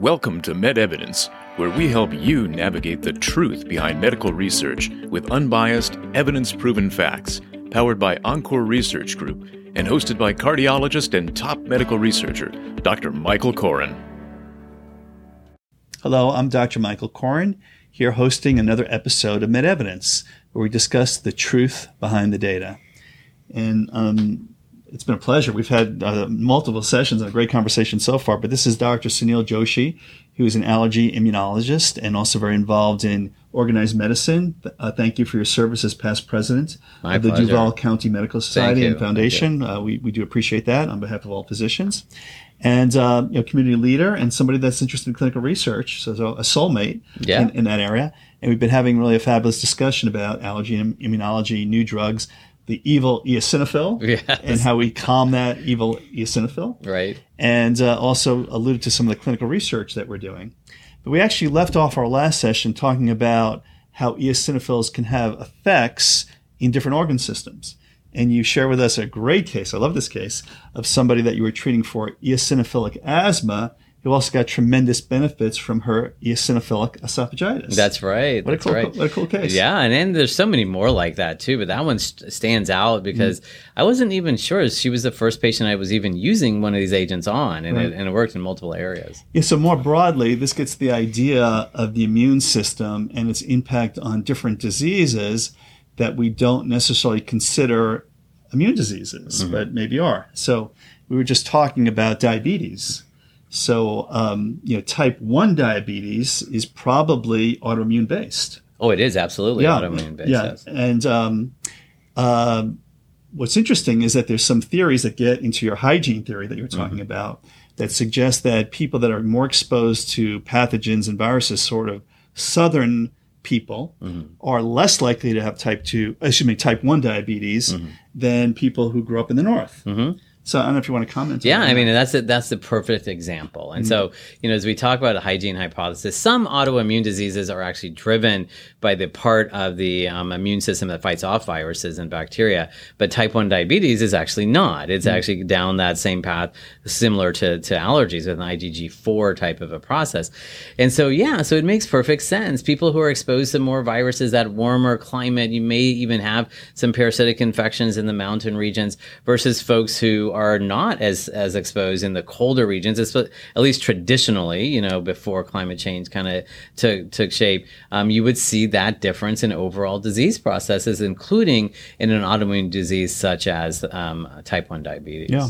Welcome to MedEvidence, where we help you navigate the truth behind medical research with unbiased, evidence proven facts, powered by Encore Research Group and hosted by cardiologist and top medical researcher, Dr. Michael Koren. Hello, I'm Dr. Michael Koren, here hosting another episode of MedEvidence, where we discuss the truth behind the data. And um, it's been a pleasure. We've had uh, multiple sessions and a great conversation so far. But this is Dr. Sunil Joshi, who is an allergy immunologist and also very involved in organized medicine. Uh, thank you for your service as past president My of the pleasure. Duval County Medical Society and Foundation. Uh, we, we do appreciate that on behalf of all physicians. And uh, you know, community leader and somebody that's interested in clinical research, so, so a soulmate Yeah. in, in that area. And we've been having really a fabulous discussion about allergy and immunology, new drugs, the evil eosinophil, Yes. and how we calm that evil eosinophil, Right. and uh, also alluded to some of the clinical research that we're doing. But we actually left off our last session talking about how eosinophils can have effects in different organ systems. And you share with us a great case, I love this case, of somebody that you were treating for eosinophilic asthma who also got tremendous benefits from her eosinophilic esophagitis. That's right. What a cool- right. what a cool case. Yeah, and then there's so many more like that too. But that one st- stands out because mm. I wasn't even sure she was the first patient I was even using one of these agents on, and, Right. it, and it worked in multiple areas. Yeah, so more broadly, this gets the idea of the immune system and its impact on different diseases that we don't necessarily consider immune diseases, mm-hmm. but maybe are. So we were just talking about diabetes. So, um, you know, type 1 diabetes is probably autoimmune based. Oh, it is absolutely autoimmune based. Yeah. yes. And um, um, what's interesting is that there's some theories that get into your hygiene theory that you were talking about that suggest that people that are more exposed to pathogens and viruses, sort of southern people, are less likely to have type 2, excuse me, type 1 diabetes than people who grew up in the north. So I don't know if you want to comment. Yeah, I that. mean that's a, that's the perfect example. And so, you know, as we talk about a hygiene hypothesis, some autoimmune diseases are actually driven by the part of the um, immune system that fights off viruses and bacteria. But type one diabetes is actually not. It's actually down that same path, similar to to allergies with an IgG four type of a process. And so, yeah, so it makes perfect sense. People who are exposed to more viruses, that warmer climate, you may even have some parasitic infections in the mountain regions versus folks who are not as as exposed in the colder regions. At least traditionally, you know, before climate change kind of took took shape, um, you would see that difference in overall disease processes, including in an autoimmune disease such as um, type one diabetes. Yeah.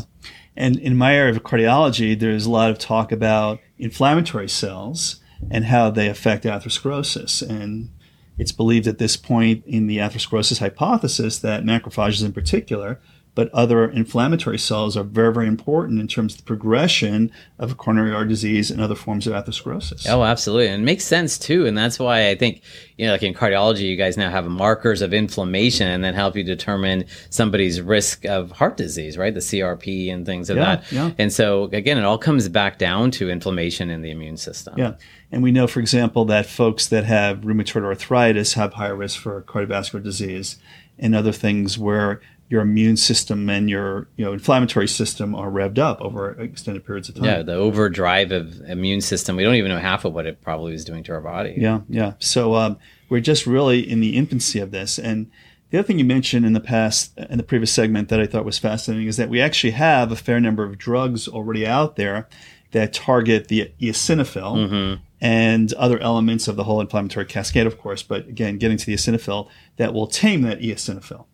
And in my area of cardiology, there's a lot of talk about inflammatory cells and how they affect atherosclerosis. And it's believed at this point in the atherosclerosis hypothesis that macrophages in particular, but other inflammatory cells are very, very important in terms of the progression of coronary artery disease and other forms of atherosclerosis. Oh, absolutely. And it makes sense too. And that's why I think, you know, like in cardiology, you guys now have markers of inflammation and then help you determine somebody's risk of heart disease, right? The CRP and things of Yeah, that. yeah. And so again, it all comes back down to inflammation in the immune system. Yeah. And we know, for example, that folks that have rheumatoid arthritis have higher risk for cardiovascular disease and other things where your immune system and your you know inflammatory system are revved up over extended periods of time. Yeah, the overdrive of immune system. We don't even know half of what it probably is doing to our body. Yeah, yeah. So um, we're just really in the infancy of this. And the other thing you mentioned in the past, in the previous segment that I thought was fascinating, is that we actually have a fair number of drugs already out there that target the eosinophil and other elements of the whole inflammatory cascade, of course. But again, getting to the eosinophil that will tame that eosinophil.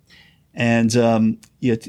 And um, yet,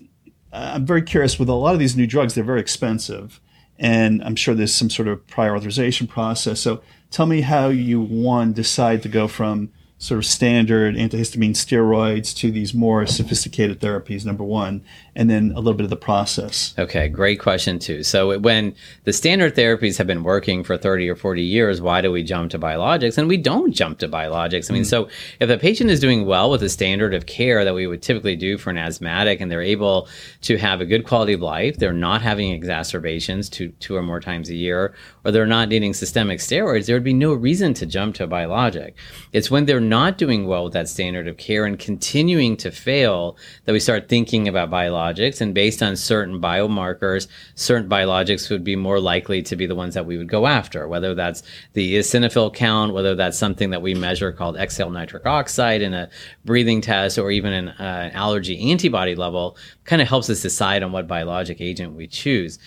I'm very curious with a lot of these new drugs, they're very expensive. And I'm sure there's some sort of prior authorization process. So tell me how you, one, decide to go from sort of standard antihistamine steroids to these more sophisticated therapies, number one, and then a little bit of the process. Okay, great question too. So when the standard therapies have been working for 30 or 40 years, why do we jump to biologics? And we don't jump to biologics. I mean, mm. so if a patient is doing well with the standard of care that we would typically do for an asthmatic and they're able to have a good quality of life, they're not having exacerbations two, two or more times a year, or they're not needing systemic steroids, there would be no reason to jump to a biologic. It's when they're not doing well with that standard of care and continuing to fail that we start thinking about biologics and based on certain biomarkers, certain biologics would be more likely to be the ones that we would go after, whether that's the eosinophil count, whether that's something that we measure called exhale nitric oxide in a breathing test, or even an uh, allergy antibody level, kind of helps us decide on what biologic agent we choose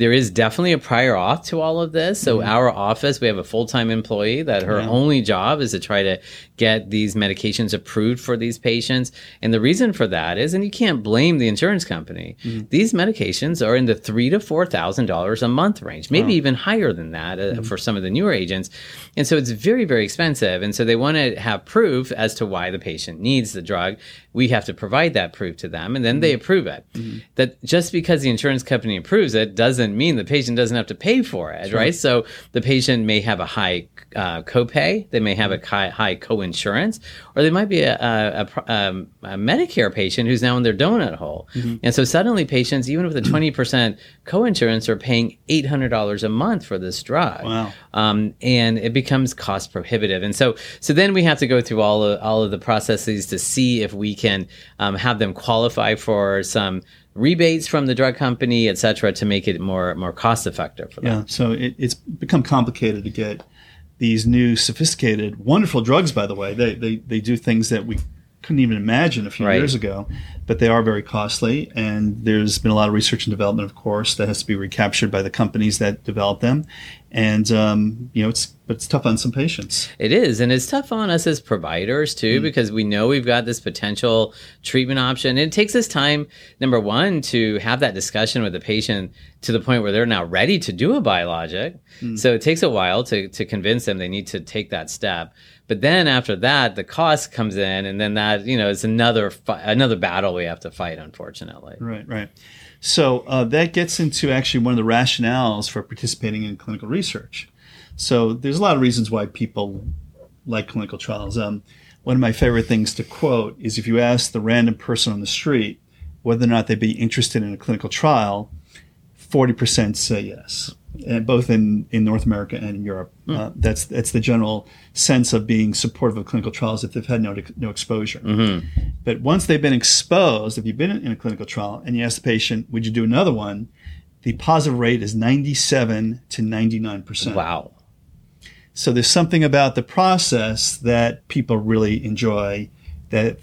there is definitely a prior auth to all of this. So mm-hmm. our office, we have a full time employee that her yeah. only job is to try to get these medications approved for these patients. And the reason for that is, and you can't blame the insurance company. Mm-hmm. These medications are in the three to four thousand dollars a month range, maybe oh. even higher than that uh, mm-hmm. for some of the newer agents. And so it's very, very expensive. And so they want to have proof as to why the patient needs the drug. We have to provide that proof to them, and then mm-hmm. they approve it. Mm-hmm. That just because the insurance company approves it doesn't mean the patient doesn't have to pay for it, sure. right? So the patient may have a high uh, copay, they may have a high, high co insurance, or they might be a, a, a, um, a, Medicare patient who's now in their donut hole. Mm-hmm. And so suddenly patients, even with a 20% co-insurance, are paying $800 a month for this drug. Wow. Um, and it becomes cost prohibitive. And so, so then we have to go through all of, all of the processes to see if we can um, have them qualify for some rebates from the drug company, et cetera, to make it more more cost effective for them. Yeah, so it, it's become complicated to get these new sophisticated, wonderful drugs. By the way, they they they do things that we couldn't even imagine a few right. years ago, but they are very costly. And there's been a lot of research and development, of course, that has to be recaptured by the companies that develop them. And um, you know, it's but it's tough on some patients. It is, and it's tough on us as providers too, mm. because we know we've got this potential treatment option. And It takes us time, number one, to have that discussion with the patient to the point where they're now ready to do a biologic. Mm. So it takes a while to to convince them they need to take that step. But then after that, the cost comes in, and then that you know is another fi- another battle we have to fight. Unfortunately, right, right. So uh, that gets into actually one of the rationales for participating in clinical research. So there's a lot of reasons why people like clinical trials. Um, one of my favorite things to quote is if you ask the random person on the street whether or not they'd be interested in a clinical trial, 40% say yes and both in, in North America and in Europe. Mm. Uh, that's that's the general sense of being supportive of clinical trials if they've had no no exposure. Mm-hmm. But once they've been exposed, if you've been in a clinical trial and you ask the patient, "Would you do another one?" the positive rate is ninety seven to ninety nine percent. Wow. So there's something about the process that people really enjoy that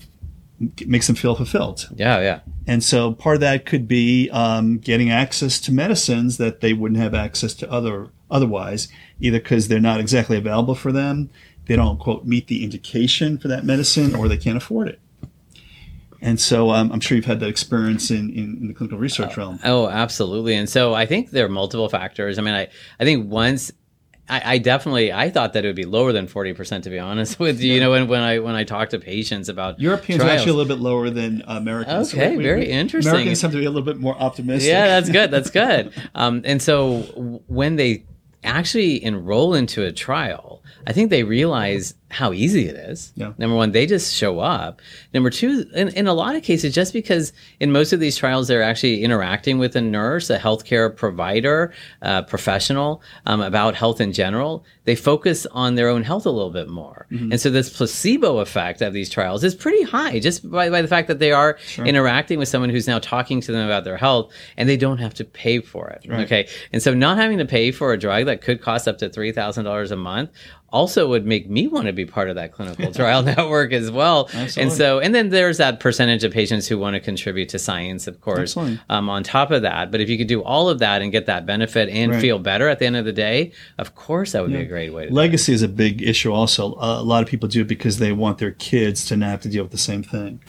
makes them feel fulfilled. Yeah, yeah. And so part of that could be um, getting access to medicines that they wouldn't have access to other otherwise, either because they're not exactly available for them, they don't quote meet the indication for that medicine, or they can't afford it. And so um, I'm sure you've had that experience in, in, in the clinical research realm. Oh, absolutely. And so I think there are multiple factors. I mean, I, I think once I, I, definitely I thought that it would be lower than forty percent to be honest with you. You know, when, when I when I talk to patients about Europeans trials. are actually a little bit lower than Americans. Okay, so we, very we, interesting. Americans have to be a little bit more optimistic. Yeah, that's good. That's good. um, and so when they actually enroll into a trial, I think they realize how easy it is. Yeah. Number one, they just show up. Number two, in, in a lot of cases, just because in most of these trials they're actually interacting with a nurse, a healthcare provider, a professional um, about health in general, they focus on their own health a little bit more. Mm-hmm. And so this placebo effect of these trials is pretty high just by, by the fact that they are sure. interacting with someone who's now talking to them about their health and they don't have to pay for it. Right. Okay. And so not having to pay for a drug that could cost up to $3,000 a month also would make me want to be part of that clinical trial network as well. Absolutely. And so, and then there's that percentage of patients who want to contribute to science, of course, um, on top of that. But if you could do all of that and get that benefit and right. feel better at the end of the day, of course, that would yeah. be a great way. To Legacy is a big issue. Also, uh, a lot of people do it because they want their kids to not have to deal with the same thing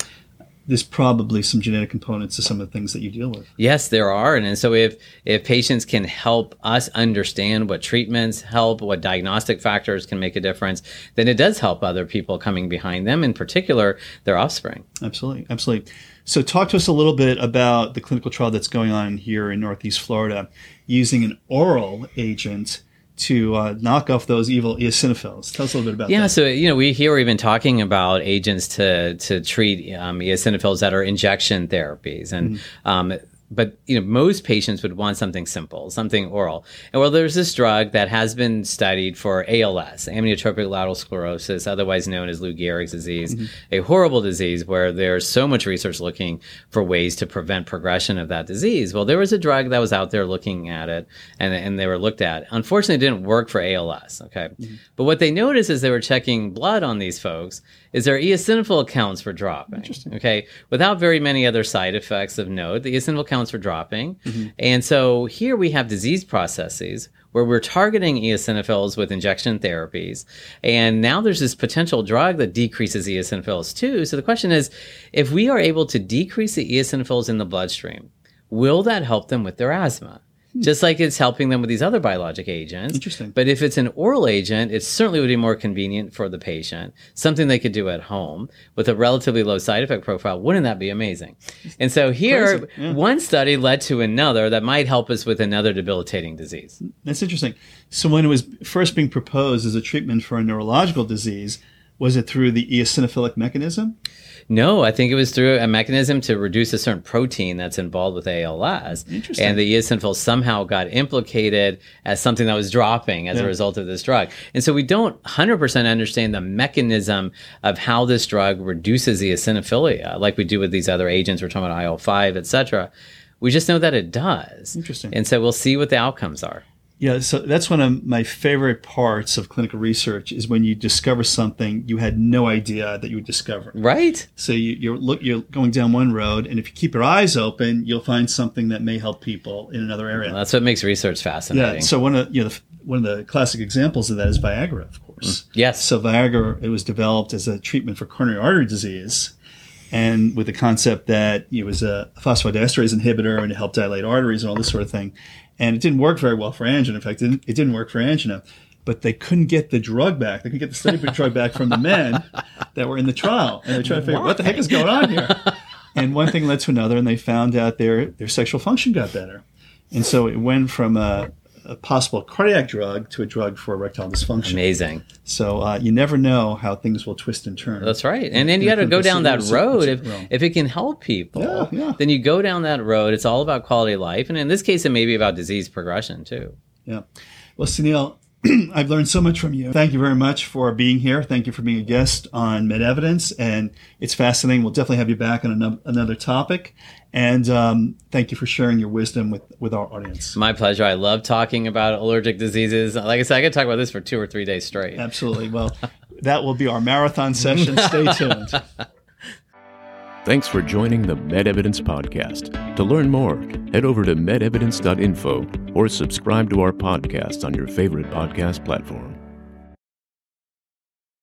there's probably some genetic components to some of the things that you deal with. Yes, there are. And, and so if if patients can help us understand what treatments help, what diagnostic factors can make a difference, then it does help other people coming behind them, in particular their offspring. Absolutely. Absolutely. So talk to us a little bit about the clinical trial that's going on here in Northeast Florida using an oral agent to uh, knock off those evil eosinophils. Tell us a little bit about yeah, that. Yeah, so you know we here we've been talking about agents to to treat um, eosinophils that are injection therapies, and mm-hmm. um, but you know most patients would want something simple something oral and well there's this drug that has been studied for als amyotrophic lateral sclerosis otherwise known as lou gehrig's disease mm-hmm. a horrible disease where there's so much research looking for ways to prevent progression of that disease well there was a drug that was out there looking at it and, and they were looked at unfortunately it didn't work for als okay mm-hmm. but what they noticed is they were checking blood on these folks is their eosinophil counts were dropping. Okay, without very many other side effects of note, the eosinophil counts were dropping, mm-hmm. and so here we have disease processes where we're targeting eosinophils with injection therapies, and now there's this potential drug that decreases eosinophils too. So the question is, if we are able to decrease the eosinophils in the bloodstream, will that help them with their asthma? Just like it's helping them with these other biologic agents. Interesting. But if it's an oral agent, it certainly would be more convenient for the patient, something they could do at home with a relatively low side effect profile. Wouldn't that be amazing? And so here, yeah. one study led to another that might help us with another debilitating disease. That's interesting. So when it was first being proposed as a treatment for a neurological disease, was it through the eosinophilic mechanism? No, I think it was through a mechanism to reduce a certain protein that's involved with ALS. Interesting. And the eosinophils somehow got implicated as something that was dropping as yeah. a result of this drug. And so we don't 100% understand the mechanism of how this drug reduces the eosinophilia, like we do with these other agents. We're talking about IL 5, et cetera. We just know that it does. Interesting. And so we'll see what the outcomes are. Yeah, so that's one of my favorite parts of clinical research is when you discover something you had no idea that you would discover. Right. So you, you're look you're going down one road, and if you keep your eyes open, you'll find something that may help people in another area. Well, that's what makes research fascinating. Yeah. So one of you know the, one of the classic examples of that is Viagra, of course. Mm. Yes. So Viagra it was developed as a treatment for coronary artery disease and with the concept that it was a phosphodiesterase inhibitor and it helped dilate arteries and all this sort of thing and it didn't work very well for angina. In fact, it didn't, it didn't work for angina. But they couldn't get the drug back. They couldn't get the study drug back from the men that were in the trial, and they tried to figure out what the heck is going on here. And one thing led to another, and they found out their their sexual function got better. And so it went from a a possible cardiac drug to a drug for erectile dysfunction. Amazing. So uh, you never know how things will twist and turn. That's right. And then you got to go down that road. If, if it can help people, yeah, yeah. then you go down that road. It's all about quality of life. And in this case, it may be about disease progression too. Yeah. Well, Sunil, I've learned so much from you. Thank you very much for being here. Thank you for being a guest on Med Evidence. And it's fascinating. We'll definitely have you back on another topic. And um, thank you for sharing your wisdom with, with our audience. My pleasure. I love talking about allergic diseases. Like I said, I could talk about this for two or three days straight. Absolutely. Well, that will be our marathon session. Stay tuned. Thanks for joining the Med Evidence Podcast. To learn more, head over to medevidence.info or subscribe to our podcast on your favorite podcast platform.